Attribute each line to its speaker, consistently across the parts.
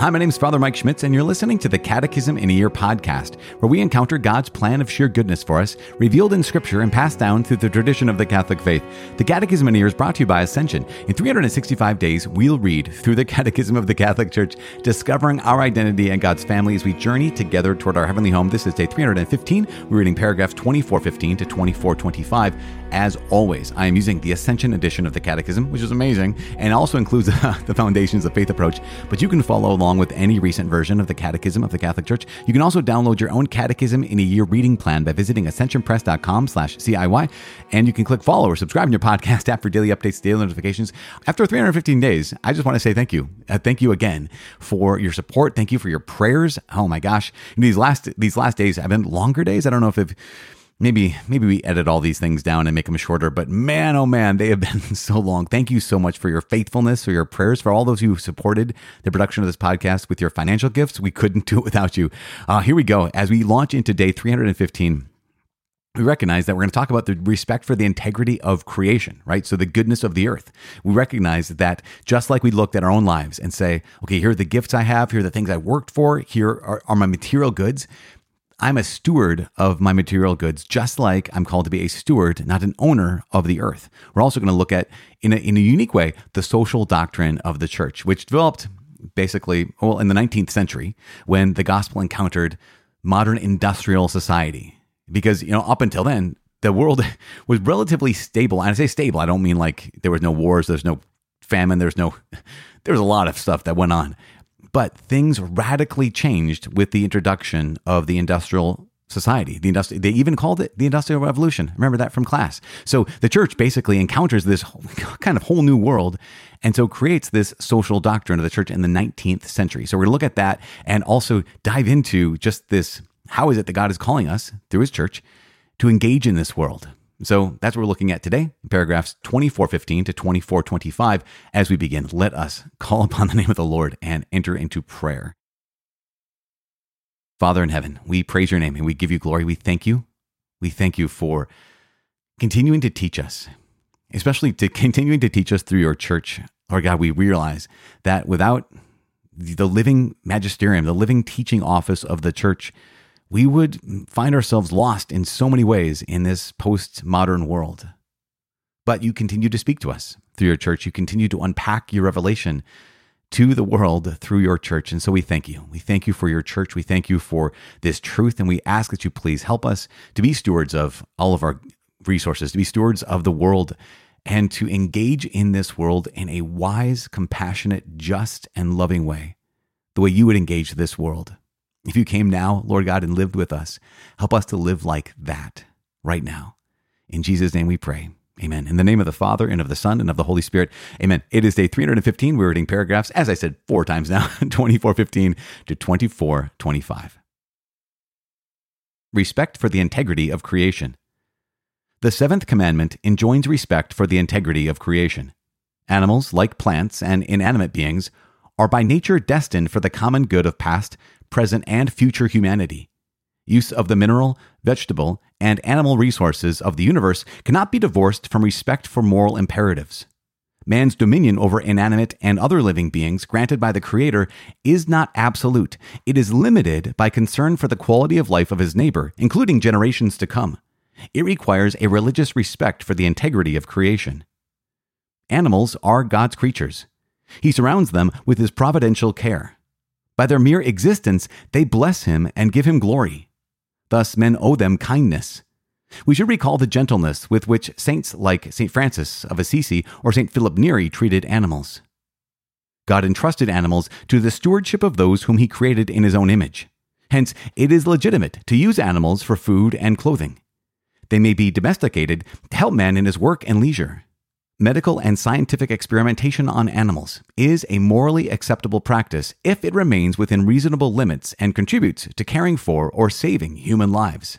Speaker 1: Hi, my name is Father Mike Schmitz, and you're listening to the Catechism in a Year podcast, where we encounter God's plan of sheer goodness for us, revealed in Scripture and passed down through the tradition of the Catholic faith. The Catechism in a Year is brought to you by Ascension. In 365 days, we'll read through the Catechism of the Catholic Church, discovering our identity and God's family as we journey together toward our heavenly home. This is day 315. We're reading paragraphs 2415 to 2425. As always, I am using the Ascension edition of the Catechism, which is amazing, and also includes the Foundations of Faith approach. But you can follow along with any recent version of the Catechism of the Catholic Church. You can also download your own Catechism in a Year reading plan by visiting ascensionpress.com/ciy, and you can click follow or subscribe in your podcast app for daily updates, daily notifications. After 315 days, I just want to say thank you, uh, thank you again for your support. Thank you for your prayers. Oh my gosh, these last these last days have been longer days. I don't know if they've maybe maybe we edit all these things down and make them shorter but man oh man they have been so long thank you so much for your faithfulness for your prayers for all those who supported the production of this podcast with your financial gifts we couldn't do it without you uh, here we go as we launch into day 315 we recognize that we're going to talk about the respect for the integrity of creation, right? So, the goodness of the earth. We recognize that just like we looked at our own lives and say, okay, here are the gifts I have, here are the things I worked for, here are, are my material goods. I'm a steward of my material goods, just like I'm called to be a steward, not an owner of the earth. We're also going to look at, in a, in a unique way, the social doctrine of the church, which developed basically, well, in the 19th century when the gospel encountered modern industrial society. Because, you know, up until then, the world was relatively stable. And I say stable, I don't mean like there was no wars, there's no famine, there's no, there was a lot of stuff that went on. But things radically changed with the introduction of the industrial society. The industri- they even called it the Industrial Revolution. Remember that from class. So the church basically encounters this kind of whole new world and so creates this social doctrine of the church in the 19th century. So we're going to look at that and also dive into just this how is it that God is calling us through his church to engage in this world? So that's what we're looking at today, paragraphs 2415 to 2425. As we begin, let us call upon the name of the Lord and enter into prayer. Father in heaven, we praise your name and we give you glory. We thank you. We thank you for continuing to teach us, especially to continuing to teach us through your church. Lord God, we realize that without the living magisterium, the living teaching office of the church, we would find ourselves lost in so many ways in this postmodern world. But you continue to speak to us through your church. You continue to unpack your revelation to the world through your church. And so we thank you. We thank you for your church. We thank you for this truth. And we ask that you please help us to be stewards of all of our resources, to be stewards of the world, and to engage in this world in a wise, compassionate, just, and loving way, the way you would engage this world. If you came now, Lord God, and lived with us, help us to live like that right now. In Jesus' name we pray. Amen. In the name of the Father, and of the Son, and of the Holy Spirit. Amen. It is day 315. We're reading paragraphs, as I said four times now, 2415 to 2425. Respect for the integrity of creation. The seventh commandment enjoins respect for the integrity of creation. Animals, like plants and inanimate beings, are by nature destined for the common good of past, present, and future humanity. Use of the mineral, vegetable, and animal resources of the universe cannot be divorced from respect for moral imperatives. Man's dominion over inanimate and other living beings granted by the Creator is not absolute. It is limited by concern for the quality of life of his neighbor, including generations to come. It requires a religious respect for the integrity of creation. Animals are God's creatures. He surrounds them with his providential care. By their mere existence, they bless him and give him glory. Thus, men owe them kindness. We should recall the gentleness with which saints like St. Francis of Assisi or St. Philip Neri treated animals. God entrusted animals to the stewardship of those whom he created in his own image. Hence, it is legitimate to use animals for food and clothing. They may be domesticated to help man in his work and leisure medical and scientific experimentation on animals is a morally acceptable practice if it remains within reasonable limits and contributes to caring for or saving human lives.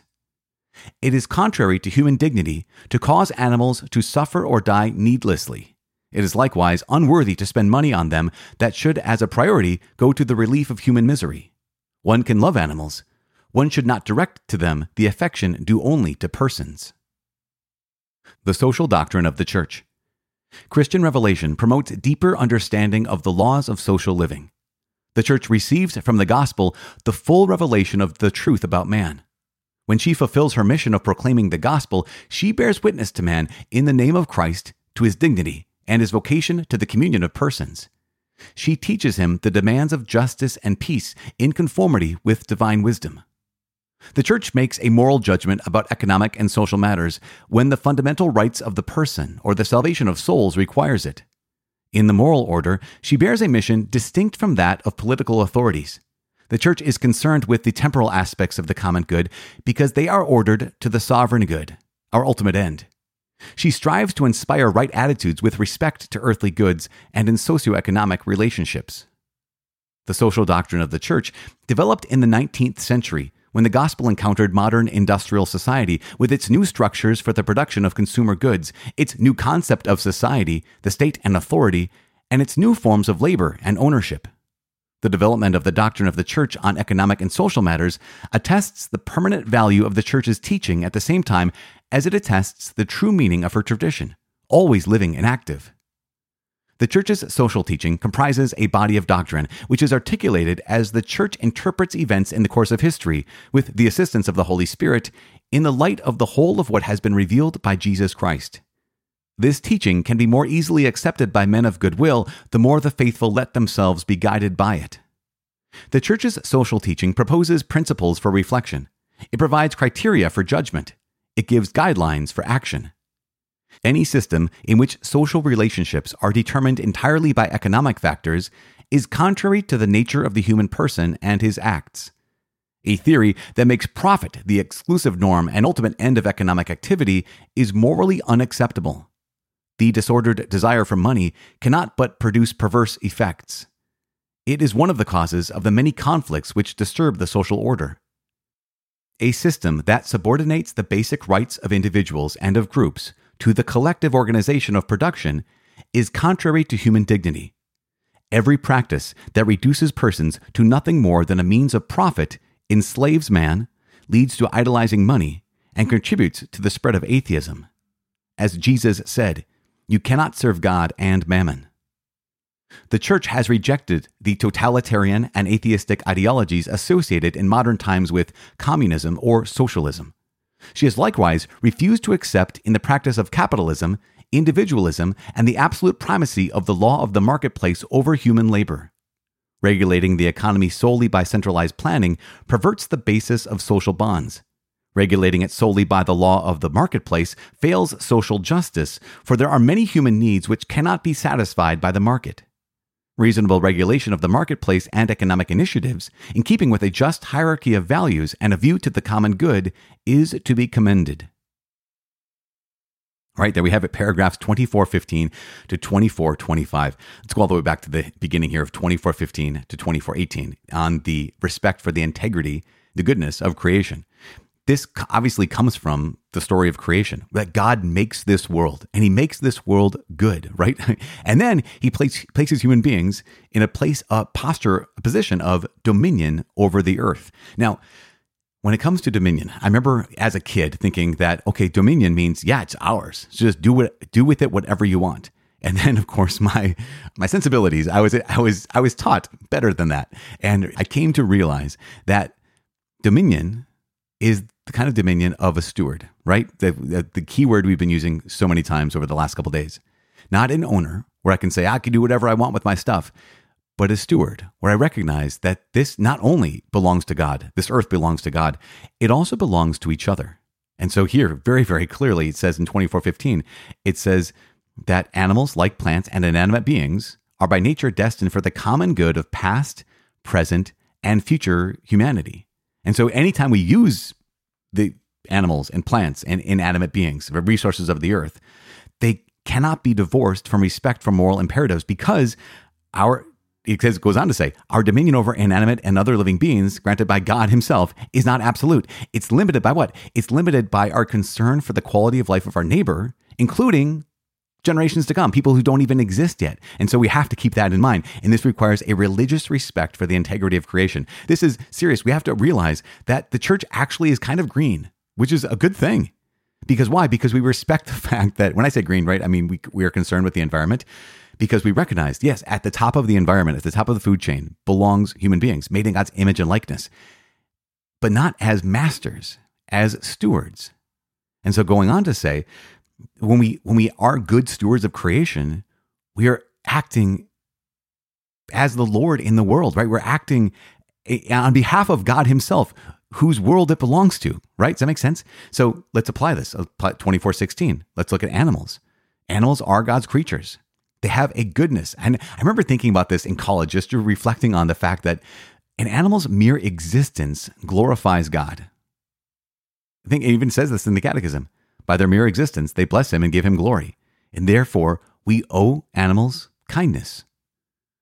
Speaker 1: It is contrary to human dignity to cause animals to suffer or die needlessly. It is likewise unworthy to spend money on them that should, as a priority, go to the relief of human misery. One can love animals. One should not direct to them the affection due only to persons. The social doctrine of the Church. Christian revelation promotes deeper understanding of the laws of social living. The church receives from the gospel the full revelation of the truth about man. When she fulfills her mission of proclaiming the gospel, she bears witness to man in the name of Christ to his dignity and his vocation to the communion of persons. She teaches him the demands of justice and peace in conformity with divine wisdom. The church makes a moral judgment about economic and social matters when the fundamental rights of the person or the salvation of souls requires it. In the moral order, she bears a mission distinct from that of political authorities. The church is concerned with the temporal aspects of the common good because they are ordered to the sovereign good, our ultimate end. She strives to inspire right attitudes with respect to earthly goods and in socioeconomic relationships. The social doctrine of the church developed in the 19th century when the gospel encountered modern industrial society with its new structures for the production of consumer goods, its new concept of society, the state and authority, and its new forms of labor and ownership. The development of the doctrine of the church on economic and social matters attests the permanent value of the church's teaching at the same time as it attests the true meaning of her tradition, always living and active. The Church's social teaching comprises a body of doctrine which is articulated as the Church interprets events in the course of history, with the assistance of the Holy Spirit, in the light of the whole of what has been revealed by Jesus Christ. This teaching can be more easily accepted by men of goodwill the more the faithful let themselves be guided by it. The Church's social teaching proposes principles for reflection. It provides criteria for judgment. It gives guidelines for action. Any system in which social relationships are determined entirely by economic factors is contrary to the nature of the human person and his acts. A theory that makes profit the exclusive norm and ultimate end of economic activity is morally unacceptable. The disordered desire for money cannot but produce perverse effects. It is one of the causes of the many conflicts which disturb the social order. A system that subordinates the basic rights of individuals and of groups to the collective organization of production is contrary to human dignity. Every practice that reduces persons to nothing more than a means of profit enslaves man, leads to idolizing money, and contributes to the spread of atheism. As Jesus said, you cannot serve God and mammon. The church has rejected the totalitarian and atheistic ideologies associated in modern times with communism or socialism. She has likewise refused to accept in the practice of capitalism, individualism, and the absolute primacy of the law of the marketplace over human labor. Regulating the economy solely by centralized planning perverts the basis of social bonds. Regulating it solely by the law of the marketplace fails social justice, for there are many human needs which cannot be satisfied by the market. Reasonable regulation of the marketplace and economic initiatives, in keeping with a just hierarchy of values and a view to the common good, is to be commended. Right, there we have it, paragraphs 2415 to 2425. Let's go all the way back to the beginning here of 2415 to 2418 on the respect for the integrity, the goodness of creation this obviously comes from the story of creation that God makes this world and he makes this world good, right? and then he place, places human beings in a place, a posture, a position of dominion over the earth. Now, when it comes to dominion, I remember as a kid thinking that, okay, dominion means, yeah, it's ours. So just do what, do with it whatever you want. And then, of course, my my sensibilities, I was I was I was taught better than that, and I came to realize that dominion is the kind of dominion of a steward, right? The, the, the key word we've been using so many times over the last couple days. Not an owner where I can say I can do whatever I want with my stuff, but a steward where I recognize that this not only belongs to God, this earth belongs to God, it also belongs to each other. And so here, very, very clearly, it says in 2415, it says that animals, like plants and inanimate beings, are by nature destined for the common good of past, present, and future humanity. And so anytime we use the animals and plants and inanimate beings, the resources of the earth, they cannot be divorced from respect for moral imperatives because our it goes on to say, our dominion over inanimate and other living beings granted by God Himself is not absolute. It's limited by what? It's limited by our concern for the quality of life of our neighbor, including generations to come, people who don't even exist yet. And so we have to keep that in mind. And this requires a religious respect for the integrity of creation. This is serious. We have to realize that the church actually is kind of green, which is a good thing. Because why? Because we respect the fact that when I say green, right, I mean we, we are concerned with the environment because we recognize, yes, at the top of the environment, at the top of the food chain belongs human beings made in God's image and likeness, but not as masters, as stewards. And so going on to say, when we when we are good stewards of creation, we are acting as the Lord in the world, right? We're acting eh, on behalf of God Himself, whose world it belongs to, right? Does that make sense? So let's apply this. Apply 2416. Let's look at animals. Animals are God's creatures. They have a goodness. And I remember thinking about this in college, just reflecting on the fact that an animal's mere existence glorifies God. I think it even says this in the Catechism. By their mere existence, they bless him and give him glory. And therefore, we owe animals kindness.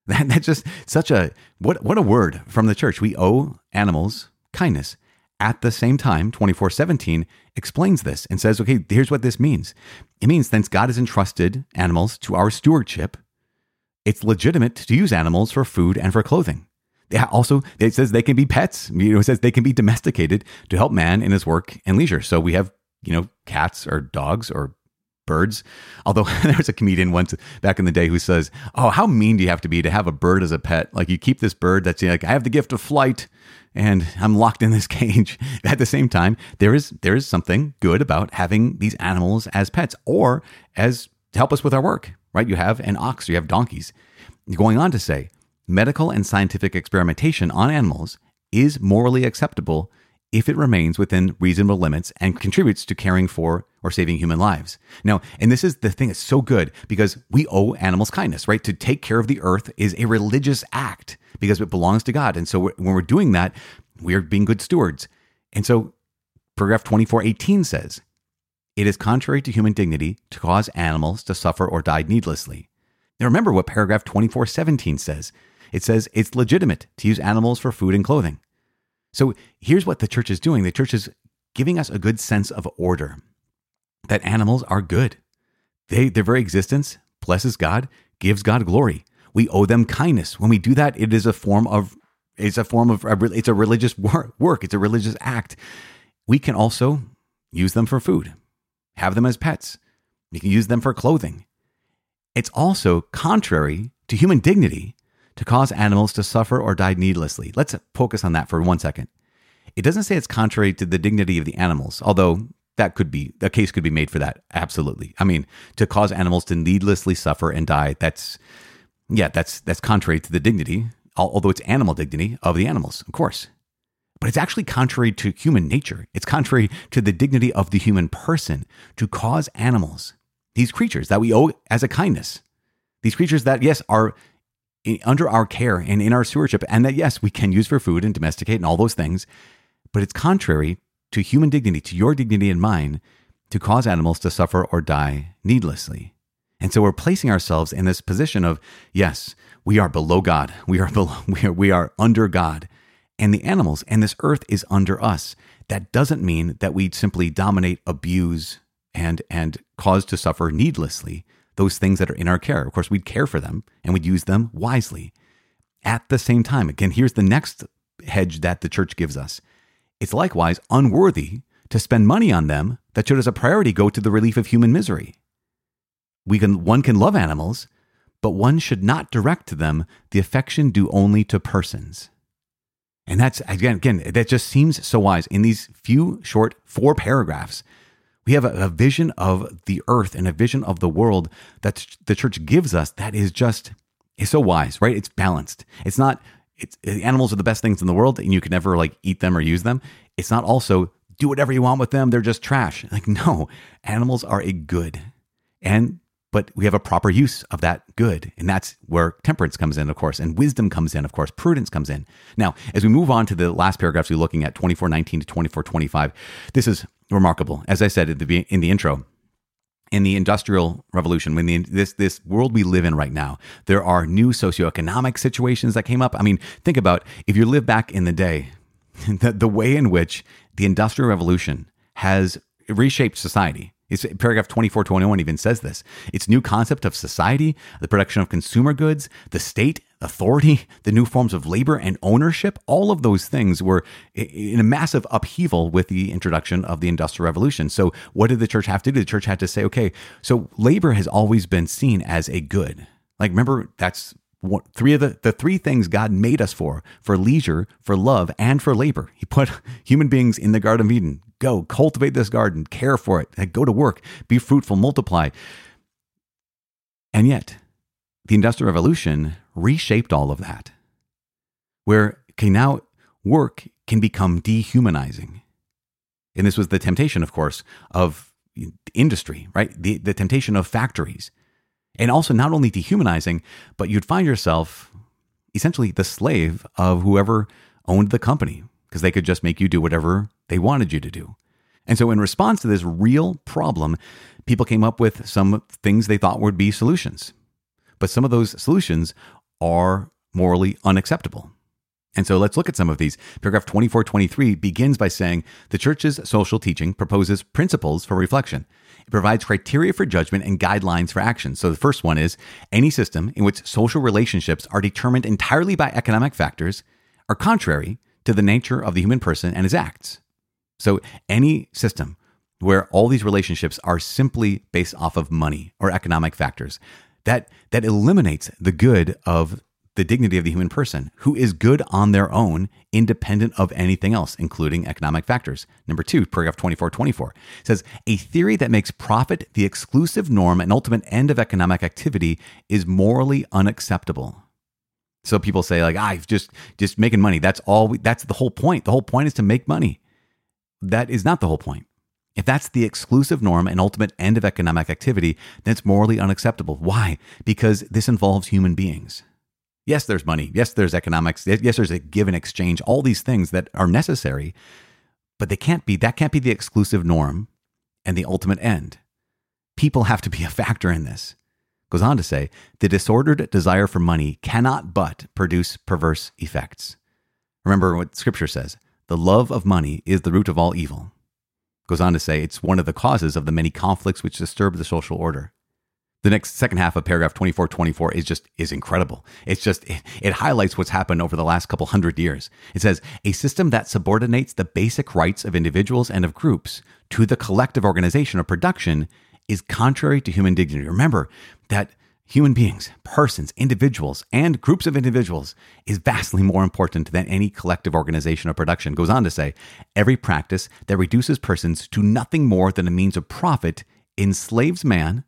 Speaker 1: That, that's just such a what what a word from the church. We owe animals kindness. At the same time, 2417 explains this and says, okay, here's what this means. It means since God has entrusted animals to our stewardship, it's legitimate to use animals for food and for clothing. Also, it says they can be pets. You know, it says they can be domesticated to help man in his work and leisure. So we have, you know, cats or dogs or birds. Although there was a comedian once back in the day who says, "Oh, how mean do you have to be to have a bird as a pet? Like you keep this bird that's like I have the gift of flight." And I'm locked in this cage. At the same time, there is there is something good about having these animals as pets or as to help us with our work, right? You have an ox, you have donkeys. Going on to say, medical and scientific experimentation on animals is morally acceptable if it remains within reasonable limits and contributes to caring for or saving human lives. Now, and this is the thing that's so good because we owe animals kindness, right? To take care of the earth is a religious act because it belongs to God. And so when we're doing that, we're being good stewards. And so paragraph 2418 says, it is contrary to human dignity to cause animals to suffer or die needlessly. Now remember what paragraph 2417 says. It says it's legitimate to use animals for food and clothing. So here's what the church is doing the church is giving us a good sense of order that animals are good. They, their very existence blesses God, gives God glory. We owe them kindness. When we do that, it is a form of it's a form of it's a religious work. It's a religious act. We can also use them for food, have them as pets. We can use them for clothing. It's also contrary to human dignity to cause animals to suffer or die needlessly. Let's focus on that for one second. It doesn't say it's contrary to the dignity of the animals, although that could be a case could be made for that. Absolutely. I mean, to cause animals to needlessly suffer and die, that's yeah, that's that's contrary to the dignity, although it's animal dignity of the animals, of course. But it's actually contrary to human nature. It's contrary to the dignity of the human person to cause animals, these creatures that we owe as a kindness, these creatures that, yes, are under our care and in our stewardship, and that, yes, we can use for food and domesticate and all those things, but it's contrary to human dignity, to your dignity and mine, to cause animals to suffer or die needlessly. And so we're placing ourselves in this position of, yes, we are below God. We are below, we are, we are under God. And the animals and this earth is under us. That doesn't mean that we simply dominate, abuse, and and cause to suffer needlessly those things that are in our care. Of course, we'd care for them and we'd use them wisely. At the same time, again, here's the next hedge that the church gives us it's likewise unworthy to spend money on them that should, as a priority, go to the relief of human misery. We can, one can love animals, but one should not direct to them the affection due only to persons. And that's, again, again, that just seems so wise. In these few short four paragraphs, we have a, a vision of the earth and a vision of the world that the church gives us that is just is so wise, right? It's balanced. It's not it's animals are the best things in the world and you can never like eat them or use them. It's not also do whatever you want with them, they're just trash. Like no, animals are a good. And but we have a proper use of that good. And that's where temperance comes in, of course, and wisdom comes in, of course, prudence comes in. Now, as we move on to the last paragraphs we're looking at, 2419 to 2425, this is remarkable. As I said in the, in the intro, in the industrial revolution, when the, this this world we live in right now, there are new socioeconomic situations that came up. I mean, think about if you live back in the day, the, the way in which the industrial revolution has reshaped society. It's paragraph 2421 even says this. Its new concept of society, the production of consumer goods, the state, authority, the new forms of labor and ownership, all of those things were in a massive upheaval with the introduction of the Industrial Revolution. So, what did the church have to do? The church had to say, okay, so labor has always been seen as a good. Like, remember, that's what, three of the, the three things God made us for for leisure, for love, and for labor. He put human beings in the Garden of Eden. Go cultivate this garden, care for it, go to work, be fruitful, multiply. And yet, the Industrial Revolution reshaped all of that, where okay, now work can become dehumanizing. And this was the temptation, of course, of industry, right? The, the temptation of factories. And also not only dehumanizing, but you'd find yourself essentially the slave of whoever owned the company because they could just make you do whatever they wanted you to do. And so, in response to this real problem, people came up with some things they thought would be solutions. But some of those solutions are morally unacceptable. And so let's look at some of these. Paragraph 2423 begins by saying the church's social teaching proposes principles for reflection. It provides criteria for judgment and guidelines for action. So the first one is any system in which social relationships are determined entirely by economic factors are contrary to the nature of the human person and his acts. So any system where all these relationships are simply based off of money or economic factors that that eliminates the good of the dignity of the human person, who is good on their own, independent of anything else, including economic factors. Number two, paragraph 24 24 says a theory that makes profit the exclusive norm and ultimate end of economic activity is morally unacceptable. So people say, like, "I've ah, just just making money. That's all. We, that's the whole point. The whole point is to make money. That is not the whole point. If that's the exclusive norm and ultimate end of economic activity, then it's morally unacceptable. Why? Because this involves human beings. Yes, there's money. Yes, there's economics. Yes, there's a give and exchange, all these things that are necessary, but they can't be, that can't be the exclusive norm and the ultimate end. People have to be a factor in this. Goes on to say, the disordered desire for money cannot but produce perverse effects. Remember what scripture says the love of money is the root of all evil. Goes on to say, it's one of the causes of the many conflicts which disturb the social order. The next second half of paragraph 2424 is just is incredible. It's just it, it, highlights what's happened over the last couple hundred years. It says a system that subordinates the basic rights of individuals and of groups to the collective organization of production is contrary to human dignity. Remember that human beings, persons, individuals, and groups of individuals is vastly more important than any collective organization of production. Goes on to say, every practice that reduces persons to nothing more than a means of profit enslaves man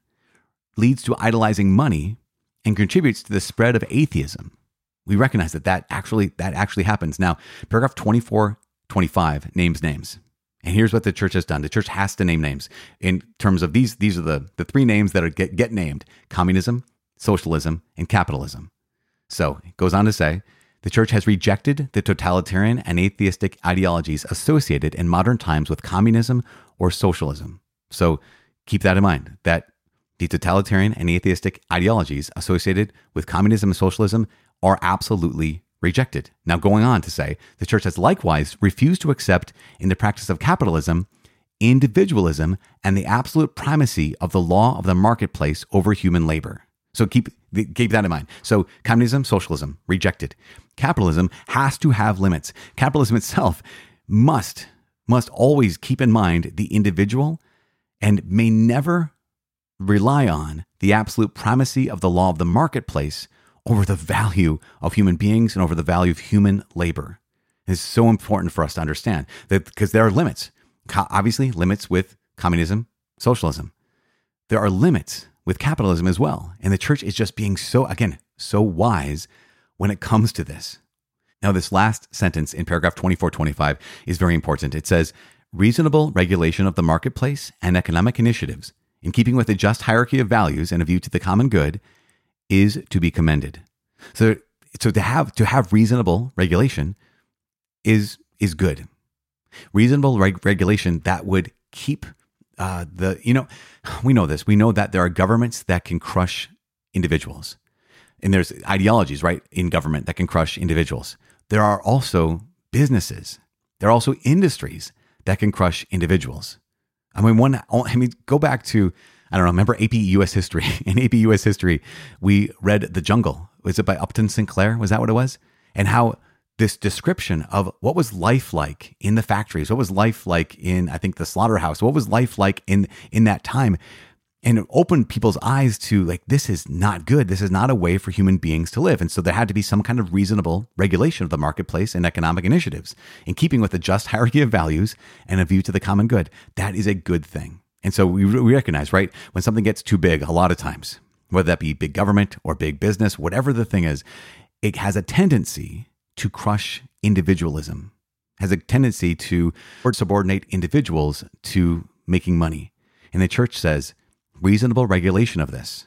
Speaker 1: leads to idolizing money and contributes to the spread of atheism. We recognize that that actually that actually happens. Now, paragraph 24 25 names names. And here's what the church has done. The church has to name names in terms of these these are the the three names that are get, get named. Communism, socialism, and capitalism. So, it goes on to say, the church has rejected the totalitarian and atheistic ideologies associated in modern times with communism or socialism. So, keep that in mind that the totalitarian and atheistic ideologies associated with communism and socialism are absolutely rejected. Now, going on to say, the church has likewise refused to accept in the practice of capitalism individualism and the absolute primacy of the law of the marketplace over human labor. So keep keep that in mind. So communism, socialism, rejected. Capitalism has to have limits. Capitalism itself must must always keep in mind the individual and may never rely on the absolute primacy of the law of the marketplace over the value of human beings and over the value of human labor. It's so important for us to understand that because there are limits. Obviously, limits with communism, socialism. There are limits with capitalism as well. And the church is just being so, again, so wise when it comes to this. Now, this last sentence in paragraph 2425 is very important. It says, reasonable regulation of the marketplace and economic initiatives in keeping with a just hierarchy of values and a view to the common good, is to be commended. So, so to have to have reasonable regulation is is good. Reasonable reg- regulation that would keep uh, the you know we know this. We know that there are governments that can crush individuals. And there's ideologies right in government that can crush individuals. There are also businesses. There are also industries that can crush individuals. I mean, one, I mean, go back to, I don't know, remember AP US history? In AP US history, we read The Jungle. Was it by Upton Sinclair? Was that what it was? And how this description of what was life like in the factories, what was life like in, I think, the slaughterhouse, what was life like in, in that time? and it opened people's eyes to like this is not good this is not a way for human beings to live and so there had to be some kind of reasonable regulation of the marketplace and economic initiatives in keeping with a just hierarchy of values and a view to the common good that is a good thing and so we, we recognize right when something gets too big a lot of times whether that be big government or big business whatever the thing is it has a tendency to crush individualism has a tendency to subordinate individuals to making money. And the church says reasonable regulation of this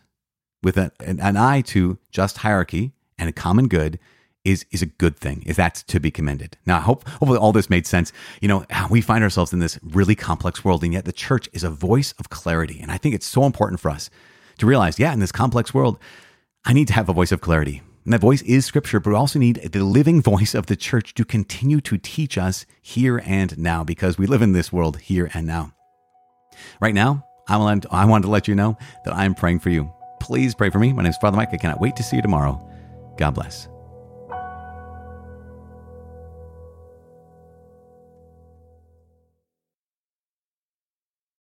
Speaker 1: with an, an eye to just hierarchy and a common good is is a good thing. Is that to be commended? Now, I hope hopefully all this made sense. You know, we find ourselves in this really complex world, and yet the church is a voice of clarity. And I think it's so important for us to realize, yeah, in this complex world, I need to have a voice of clarity. And that voice is scripture, but we also need the living voice of the church to continue to teach us here and now because we live in this world here and now. Right now, I want, I wanted to let you know that I'm praying for you. Please pray for me. My name is Father Mike. I cannot wait to see you tomorrow. God bless.